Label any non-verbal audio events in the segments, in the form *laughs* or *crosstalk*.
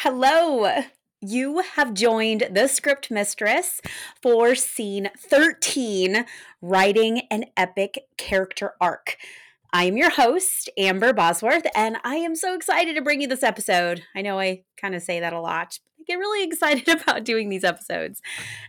Hello. You have joined the script mistress for scene 13 writing an epic character arc. I am your host, Amber Bosworth, and I am so excited to bring you this episode. I know I kind of say that a lot. Get really *laughs* excited about doing these episodes.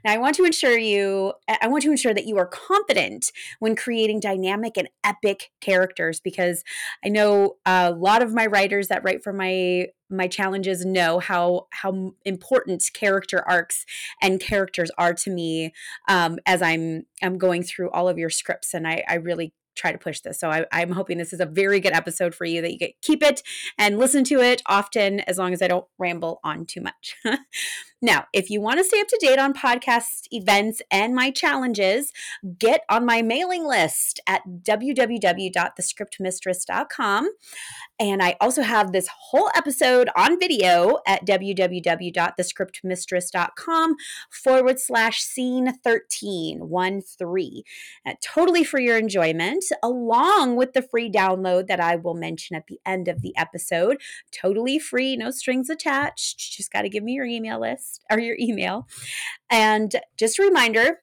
Now, I want to ensure you, I want to ensure that you are confident when creating dynamic and epic characters because I know a lot of my writers that write for my my challenges know how how important character arcs and characters are to me um, as I'm I'm going through all of your scripts, and I, I really try to push this. So I, am hoping this is a very good episode for you that you get keep it and listen to it often as long as I don't ramble on too much. *laughs* now, if you want to stay up to date on podcast events and my challenges, get on my mailing list at www.thescriptmistress.com. And I also have this whole episode on video at www.thescriptmistress.com forward slash scene 13, 1 3. Uh, totally for your enjoyment, along with the free download that I will mention at the end of the episode. Totally free, no strings attached. Just got to give me your email list or your email. And just a reminder,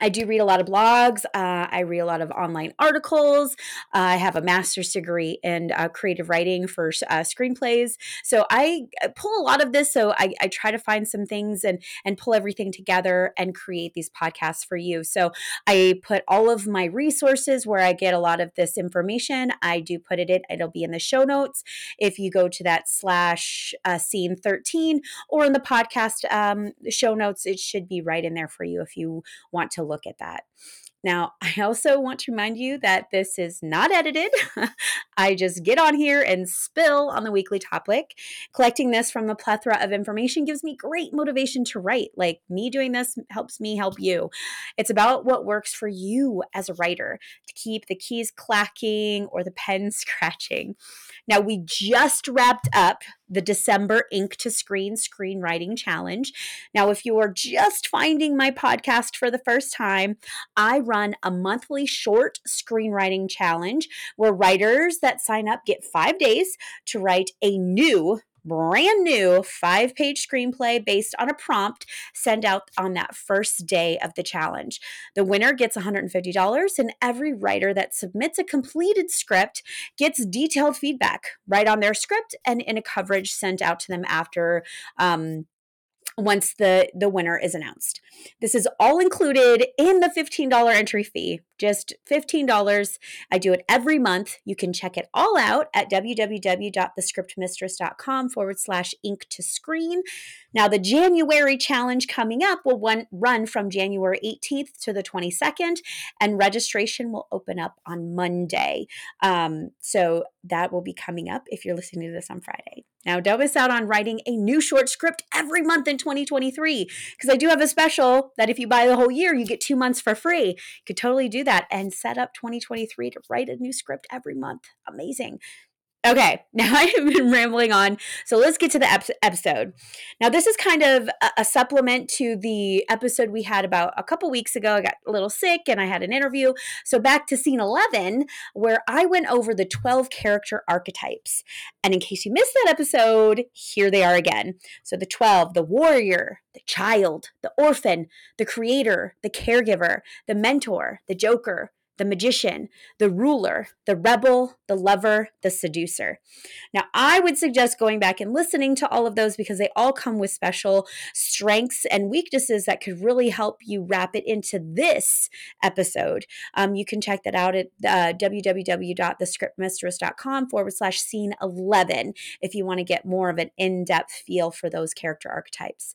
I do read a lot of blogs. Uh, I read a lot of online articles. Uh, I have a master's degree in uh, creative writing for uh, screenplays. So I pull a lot of this. So I, I, try to find some things and and pull everything together and create these podcasts for you. So I put all of my resources where I get a lot of this information. I do put it in. It'll be in the show notes if you go to that slash uh, scene thirteen or in the podcast um, show notes. It should be right in there for you if you want to look at that. Now, *laughs* I also want to remind you that this is not edited. *laughs* I just get on here and spill on the weekly topic. Collecting this from the plethora of information gives me great motivation to write. Like me doing this helps me help you. It's about what works for you as a writer to keep the keys clacking or the pen *laughs* scratching. Now, we just wrapped up the December Ink to Screen Screenwriting Challenge. Now, if you are just finding my podcast for the first time, I run a monthly short screenwriting challenge where writers that sign up get five days to write a new brand new five page screenplay based on a prompt sent out on that first day of the challenge. The winner gets $150, and every writer that submits a completed script gets detailed feedback right on their script and in a coverage sent out to them after. Um, once the the winner is announced. This is all included in the $15 entry fee just $15. I do it every month. You can check it all out at www.thescriptmistress.com forward slash ink to screen. Now, the January challenge coming up will one, run from January 18th to the 22nd, and registration will open up on Monday. Um, so that will be coming up if you're listening to this on Friday. Now, don't miss out on writing a new short script every month in 2023 because I do have a special that if you buy the whole year, you get two months for free. You could totally do that and set up 2023 to write a new script every month. Amazing. Okay, *laughs* now I have been rambling on. So let's get to the ep- episode. Now, this is kind of a, a, supplement to the episode we had about a couple weeks ago. I got a little sick and I had an interview. So, back to scene 11, where I went over the 12 character archetypes. And in case you missed that episode, here they are again. So, the 12 the warrior, the child, the orphan, the creator, the caregiver, the mentor, the joker, the magician, the ruler, the rebel, the lover, the seducer. Now, I would suggest going back and listening to all of those because they all come with special strengths and weaknesses that could really help you wrap it into this episode. Um, you can check that out at uh, www.thescriptmistress.com forward slash scene 11 if you want to get more of an in depth feel for those character archetypes.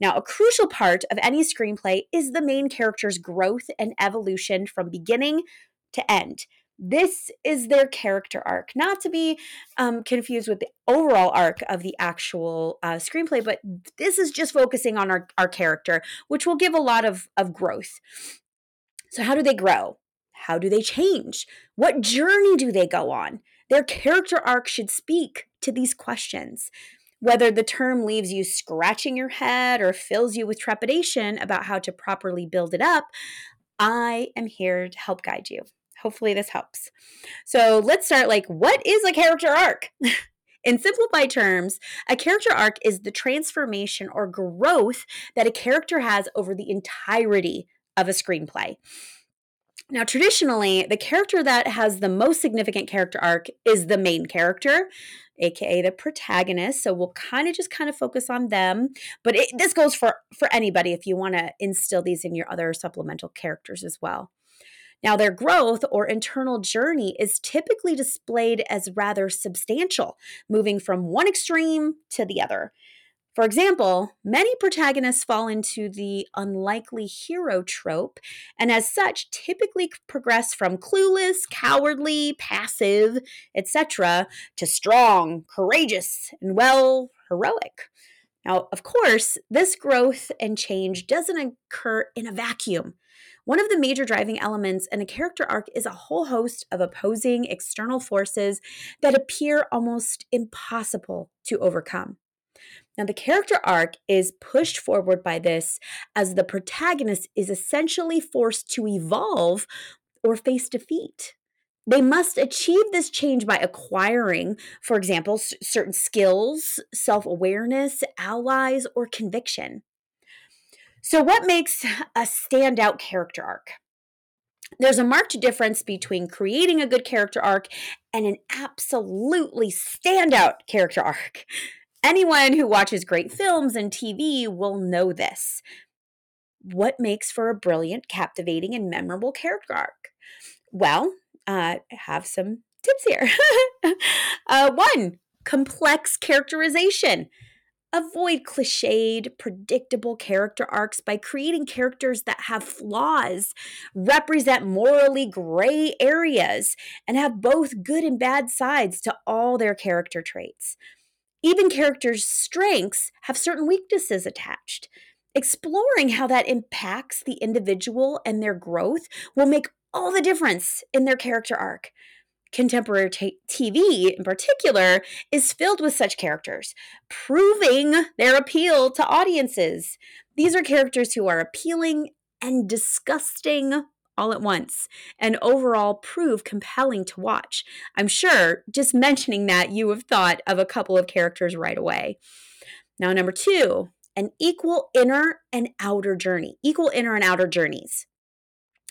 Now, a crucial part of any screenplay is the main character's growth and evolution from beginning to end. This is their character arc, not to be um, confused with the overall arc of the actual uh, screenplay, but this is just focusing on our, our character, which will give a lot of, of growth. So, how do they grow? How do they change? What journey do they go on? Their character arc should speak to these questions. Whether the term leaves you scratching your head or fills you with trepidation about how to properly build it up, I am here to help guide you. Hopefully, this helps. So, let's start like, what is a character arc? *laughs* In simplified terms, a character arc is the transformation or growth that a character has over the entirety of a screenplay. Now, traditionally, the character that has the most significant character arc is the main character, aka the protagonist. So we'll kind of just kind of focus on them. But it, this goes for for anybody if you want to instill these in your other supplemental characters as well. Now, their growth or internal journey is typically displayed as rather substantial, moving from one extreme to the other. For example, many protagonists fall into the unlikely hero trope, and as such, typically progress from clueless, cowardly, passive, etc., to strong, courageous, and well, heroic. Now, of course, this growth and change doesn't occur in a vacuum. One of the major driving elements in a character arc is a whole host of opposing external forces that appear almost impossible to overcome. Now, the character arc is pushed forward by this as the protagonist is essentially forced to evolve or face defeat. They must achieve this change by acquiring, for example, s- certain skills, self awareness, allies, or conviction. So, what makes a standout character arc? There's a marked difference between creating a good character arc and an absolutely standout character *laughs* arc. Anyone who watches great films and TV will know this. What makes for a brilliant, captivating, and memorable character arc? Well, uh, have some tips here. *laughs* uh, one, complex characterization. Avoid cliched, predictable character arcs by creating characters that have flaws, represent morally gray areas, and have both good and bad sides to all their character traits. Even characters' strengths have certain weaknesses attached. Exploring how that impacts the individual and their growth will make all the difference in their character arc. Contemporary t- TV, in particular, is filled with such characters, proving their appeal to audiences. These are characters who are appealing and disgusting all at once and overall prove compelling to watch. I'm sure just mentioning that you have thought of a couple of characters right away. Now, number two, an equal inner and outer journey, equal inner and outer journeys.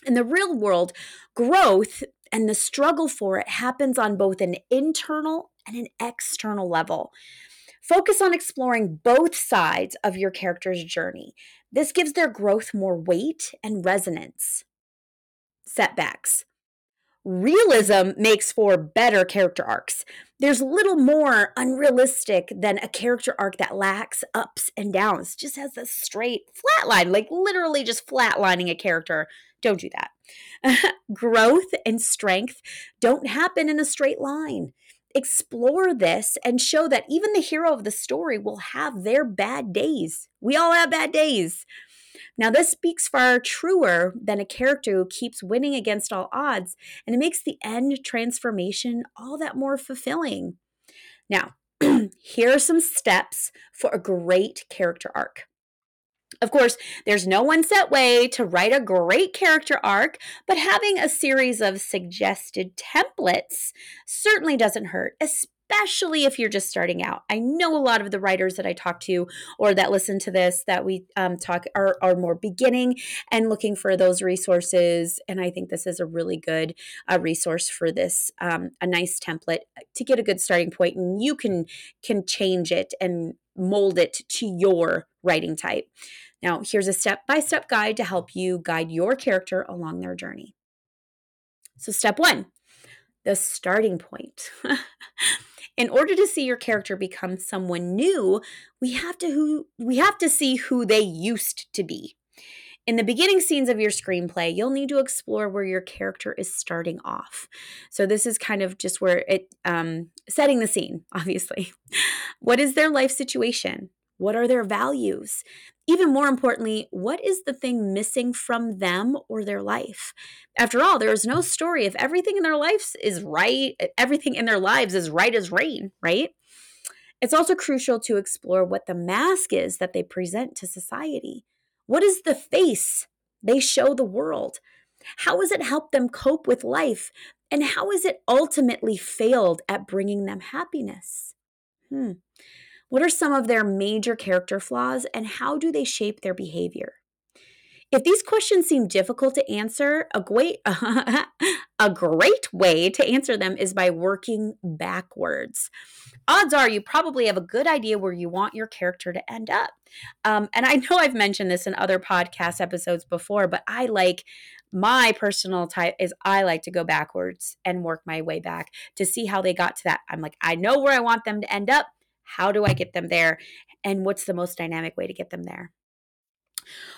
In the real world, growth and the struggle for it happens on both an internal and an external level. Focus on exploring both sides of your character's journey. This gives their growth more weight and resonance setbacks. Realism makes for better character arcs. There's little more unrealistic than a character arc that lacks ups and downs, just has a straight flat line, like literally just flatlining a character. Don't do that. *laughs* Growth and strength don't happen in a straight line. Explore this and show that even the hero of the story will have their bad days. We all have bad days. Now, this speaks far truer than a character who keeps winning against all odds, and it makes the end transformation all that more fulfilling. Now, *clears throat* here are some steps for a great character arc. Of course, there's no one set way to write a great character arc, but having a series of suggested templates certainly doesn't hurt, especially especially if you're just starting out. I know a lot of the writers that I talk to or that listen to this that we um, talk are, are more beginning and looking for those resources. And I think this is a really good uh, resource for this, um, a nice template to get a good starting point, and you can can change it and mold it to your writing type. Now, here's a step by step guide to help you guide your character along their journey. So, step one the starting point. *laughs* in order to see your character become someone new, we have to who we have to see who they used to be. In the beginning scenes of your screenplay, you'll need to explore where your character is starting off. So this is kind of just where it um, setting the scene. *laughs* Obviously, what is their life situation? What are their values? Even more importantly, what is the thing missing from them or their life? After all, there is no story if everything in their lives is right, everything in their lives is right as rain, right? It's also crucial to explore what the mask is that they present to society. What is the face they show the world? How has it helped them cope with life? And how has it ultimately failed at bringing them happiness? Hmm. What are some of their major character flaws and how do they shape their behavior? If these questions seem difficult to answer, a great, *laughs* a great way to answer them is by working backwards. Odds are you probably have a good idea where you want your character to end up. Um, and I *laughs* know I've mentioned this in other podcast episodes before, but I like my personal type is I like to go backwards and work my way back to see how they got to that. I'm like, I know where I want them to end up. How do I get them there? And what's the most dynamic way to get them there?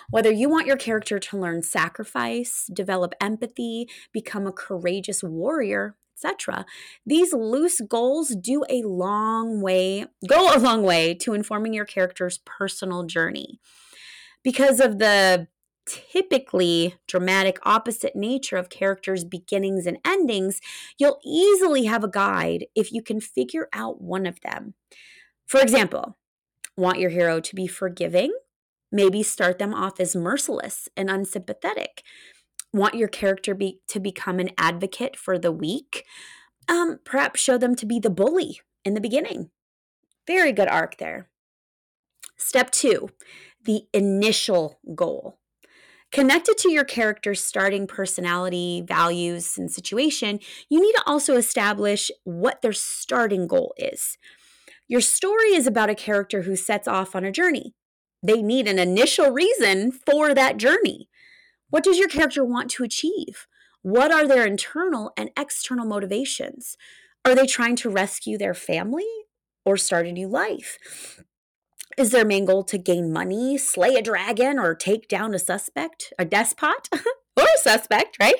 Whether you want your character to learn sacrifice, develop empathy, become a courageous warrior, etc. These loose goals do a long way, go a long way to informing your character's personal journey. Because of the typically dramatic opposite nature of characters' beginnings and endings, you'll easily have a guide if you can figure out one of them. For example, want your hero to be forgiving Maybe start them off as merciless and unsympathetic. Want your character be, to become an advocate for the weak? Um, perhaps show them to be the bully in the beginning. Very good arc there. Step two, the initial goal. Connected to your character's starting personality, values, and situation, you need to also establish what their starting goal is. Your story is about a character who sets off on a journey they need an initial reason for that journey. What does your character want to achieve? What are their internal and external motivations? Are they trying to rescue their family or start a new life? Is their main goal to gain money, slay a dragon, or take down a suspect, a despot, *laughs* or a suspect, right?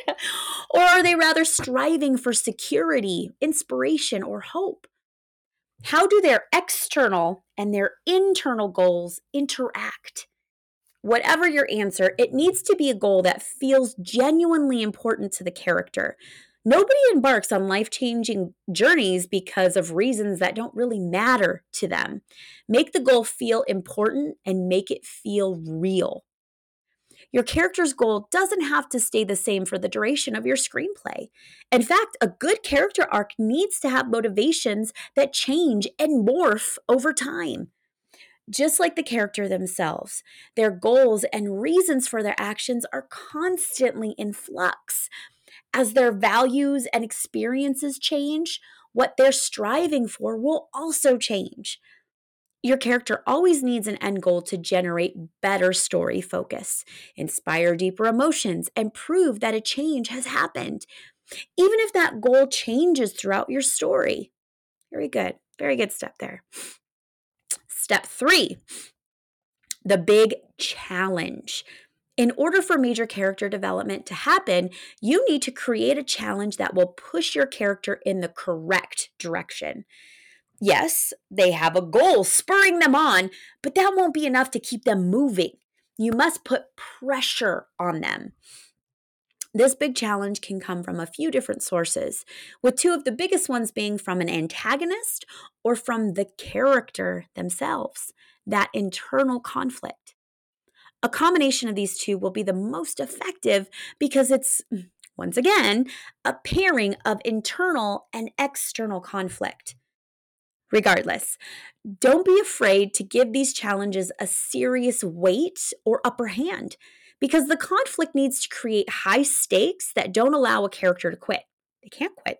Or are they rather striving for security, inspiration, or hope? How do their external and their internal goals interact? Whatever your answer, it needs to be a goal that feels genuinely important to the character. Nobody embarks on life changing journeys because of reasons that don't really matter to them. Make the goal feel important and make it feel real. Your character's goal doesn't have to stay the same for the duration of your screenplay. In fact, a good character arc needs to have motivations that change and morph over time. Just like the character themselves, their goals and reasons for their actions are constantly in flux. As their values and experiences change, what they're striving for will also change. Your character always needs an end goal to generate better story focus, inspire deeper emotions, and prove that a change has happened, even if that goal changes throughout your story. Very good. Very good step there. Step three the big challenge. In order for major character development to happen, you need to create a challenge that will push your character in the correct direction. Yes, they have a goal spurring them on, but that won't be enough to keep them moving. You must put pressure on them. This big challenge can come from a few different sources, with two of the biggest ones being from an antagonist or from the character themselves, that internal conflict. A combination of these two will be the most effective because it's, once again, a pairing of internal and external conflict. Regardless, don't be afraid to give these challenges a serious weight or upper hand because the conflict needs to create high stakes that don't allow a character to quit. They can't quit.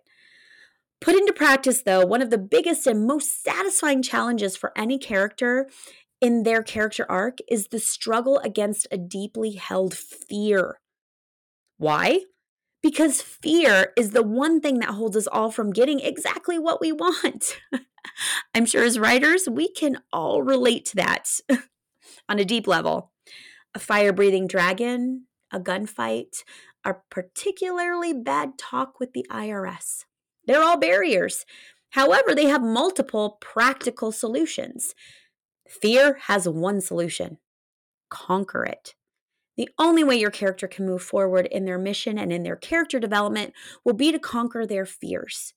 Put into practice, though, one of the biggest and most satisfying challenges for any character in their character arc is the struggle against a deeply held fear. Why? Because fear is the one thing that holds us all from getting exactly what we want. *laughs* I'm sure as writers, we can all relate to that *laughs* on a deep level. A fire breathing dragon, a gunfight, a particularly bad talk with the IRS. They're all barriers. However, they have multiple practical solutions. Fear has one solution conquer it. The only way your character can move forward in their mission and in their character development will be to conquer their fears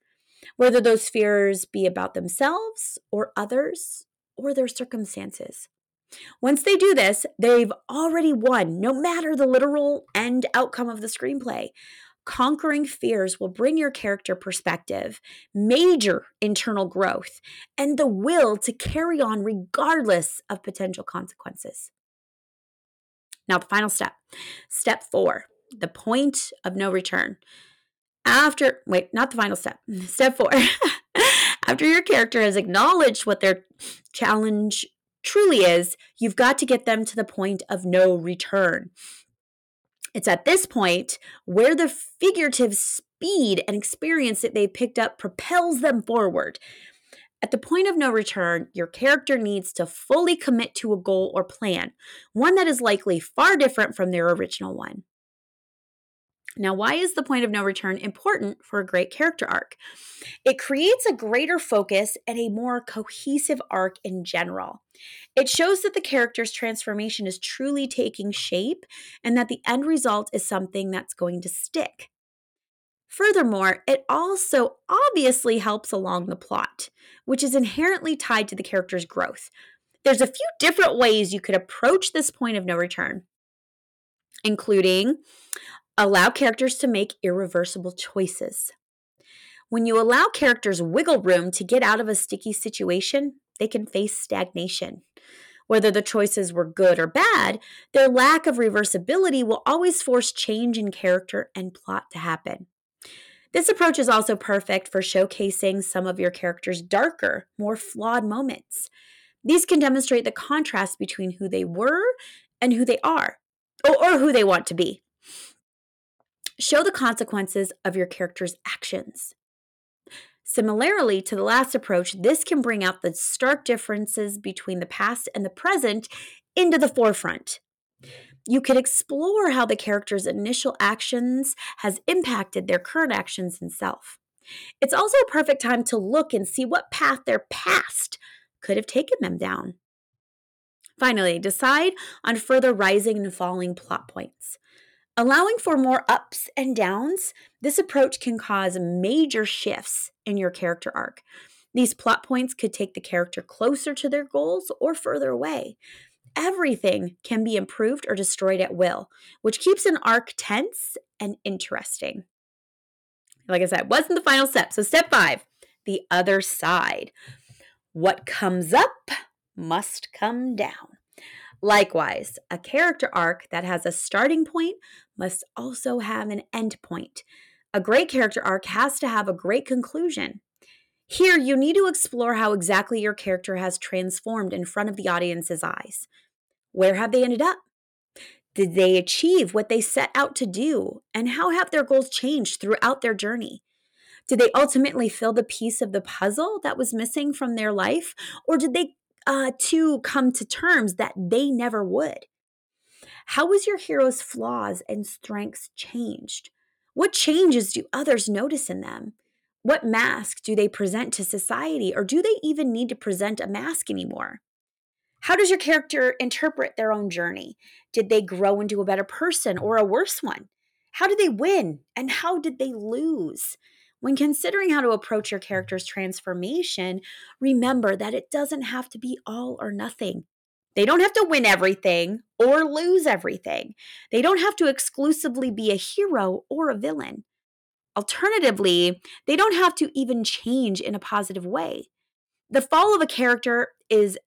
whether those fears be about themselves or others or their circumstances. Once they do this, they've already won, no matter the literal end outcome of the screenplay. conquering fears will bring your character perspective, major internal growth, and the will to carry on regardless of potential consequences. Now, the final step. Step four, the point of no return. After, wait, not the final step. *laughs* Step four. *laughs* After your character has acknowledged what their challenge truly is, you've got to get them to the point of no return. It's at this point where the figurative speed and experience that they picked up propels them forward. At the point of no return, your character needs to fully commit to a goal or plan, one that is likely far different from their original one. Now, why is the point of no return important for a great character arc? It creates a greater focus and a more cohesive arc in general. It shows that the character's transformation is truly taking shape and that the end result is something that's going to stick. Furthermore, it also obviously helps along the plot, which is inherently tied to the character's growth. There's a few different ways you could approach this point of no return, including allow characters to make irreversible choices. When you allow characters wiggle room to get out of a sticky situation, they can face stagnation. Whether the choices were good or bad, their lack of reversibility will always force change in character and plot to happen. This approach is also perfect for showcasing some of your character's darker, more flawed moments. These can demonstrate the contrast between who they were and who they are, or, who they want to be. Show the consequences of your character's actions. Similarly to the last approach, this can bring out the stark differences between the past and the present into the forefront. You can explore how the character's initial actions has impacted their current actions and self. It's also a perfect time to look and see what path their past could have taken them down. Finally, decide on further rising and falling plot points. Allowing for more ups and downs, this approach can cause major shifts in your character arc. These plot points could take the character closer to their goals or further away. Everything can be improved or destroyed at will, which keeps an arc tense and interesting. Like I said, wasn't the final step. So, step five, the other side. What comes up must come down. Likewise, a character arc that has a starting point must also have an end point. A great character arc has to have a great conclusion. Here, you need to explore how exactly your character has transformed in front of the audience's eyes. Where have they ended up? Did they achieve what they set out to do? And how have their goals changed throughout their journey? Did they ultimately fill the piece of the puzzle that was missing from their life? Or did they uh, come to terms that they never would? How was your hero's flaws and strengths changed? What changes do others notice in them? What mask do they present to society, or do they even need to present a mask anymore? How does your character interpret their own journey? Did they grow into a better person or a worse one? How did they win and how did they lose? When considering how to approach your character's transformation, remember that it doesn't have to be all or nothing. They don't have to win everything or lose everything. They don't have to exclusively be a hero or a villain. Alternatively, they don't have to even change in a positive way. The fall of a character is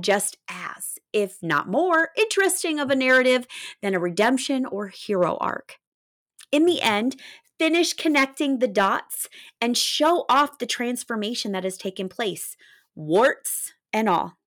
just as, if not more, interesting of a narrative than a redemption or hero arc. In the end, finish connecting the dots and show off the transformation that has taken place, warts and all.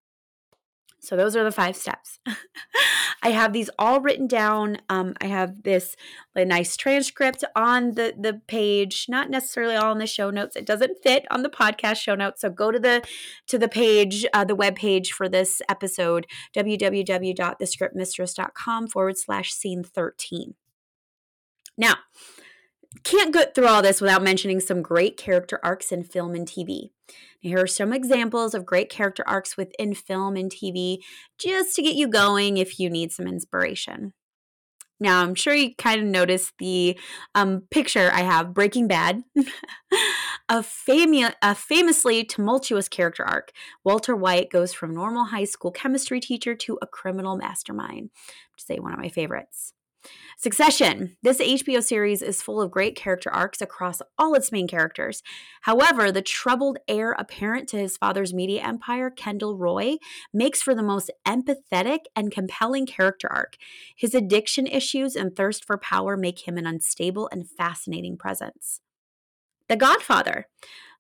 So, those are the five steps. *laughs* I have these all written down. Um, I have this a nice transcript on the, the page, not necessarily all in the show notes. It doesn't fit on the podcast show notes. So go to the to the page, uh, the web page for this episode, www.thescriptmistress.com forward slash scene 13. Now, can't get through all this without mentioning some great character arcs in film and TV. Here are some examples of great character arcs within film and TV just to get you going if you need some inspiration. Now, I'm sure you kind of noticed the um, picture I have Breaking Bad, *laughs* a, fami- a famously tumultuous character arc. Walter White goes from normal high school chemistry teacher to a criminal mastermind, to say one of my favorites. Succession. This HBO series is full of great character arcs across all its main characters. However, the troubled heir apparent to his father's media empire, Kendall Roy, makes for the most empathetic and compelling character arc. His addiction issues and thirst for power make him an unstable and fascinating presence. The Godfather.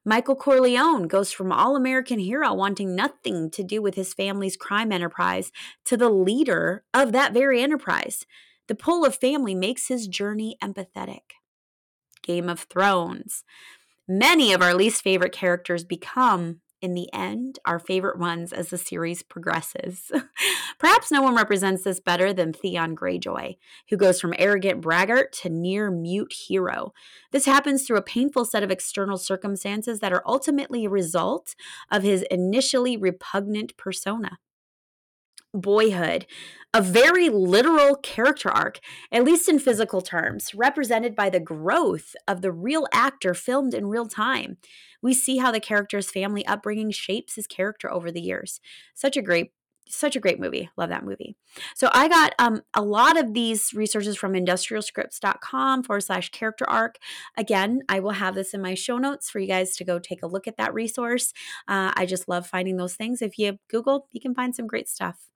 Michael Corleone goes from all American hero wanting nothing to do with his family's crime enterprise to the leader of that very enterprise. The pull of family makes his journey empathetic. Game of Thrones. Many of our least favorite characters become in the end, our favorite ones as the series progresses. *laughs* Perhaps no one represents this better than Theon Greyjoy, who goes from arrogant braggart to near mute hero. This happens through a painful set of external circumstances that are ultimately a result of his initially repugnant persona boyhood, a very literal character arc, at least in physical terms, represented by the growth of the real actor filmed in real time. We see how the character's family upbringing shapes his character over the years. Such a great such a great movie. Love that movie. So I got um, a lot of these resources from industrialscripts.com forward slash character arc. Again, I will have this in my show notes for you guys to go take a look at that resource. Uh, I just love finding those things. If you Google, you can find some great stuff.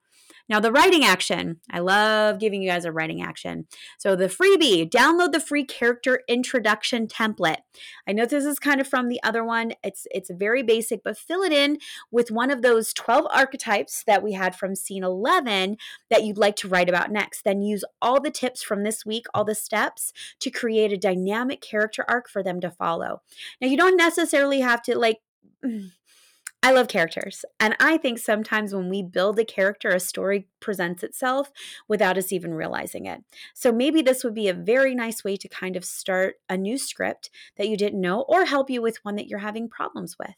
Now, the writing action, I love giving you guys a writing action. So, the freebie, download the free character introduction template. I know this is kind of from the other one. It's it's very basic, but fill it in with one of those 12 archetypes that we had from scene 11 that you'd like to write about next. Then use all the tips from this week, all the steps to create a dynamic character arc for them to follow. Now, you don't necessarily have to like I love characters. And I think sometimes when we build a character, a story presents itself without us even realizing it. So maybe this would be a very nice way to kind of start a new script that you didn't know or help you with one that you're having problems with.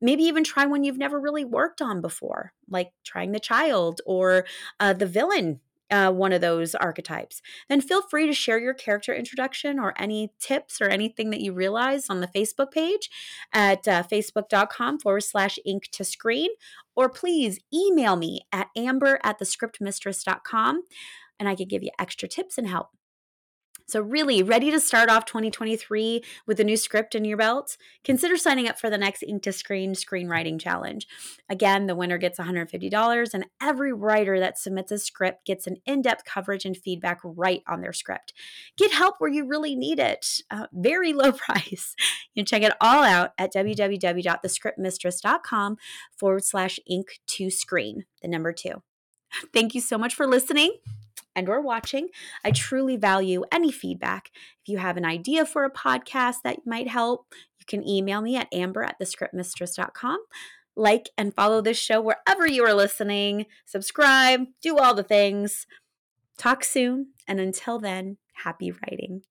Maybe even try one you've never really worked on before, like trying the child or uh, the villain uh, one of those archetypes, then feel free to share your character introduction or any tips or anything that you realize on the Facebook page at uh, facebook.com forward slash ink to screen, or please email me at amber at thescriptmistress.com and I could give you extra tips and help. So, really, ready to start off 2023 with a new script in your belt? Consider signing up for the next Ink to Screen Screenwriting Challenge. Again, the winner gets $150, and every writer that submits a script gets an in depth coverage and feedback right on their script. Get help where you really need it. Uh, very *laughs* low price. You can check it all out at www.thescriptmistress.com forward slash ink to screen, the number two. Thank you so much for listening and or watching. I truly value any feedback. If you have an idea for a podcast that might help, you can email me at amber at thescriptmistress.com. Like and follow this show wherever you are listening. Subscribe, do all the things. Talk soon, and until then, happy writing.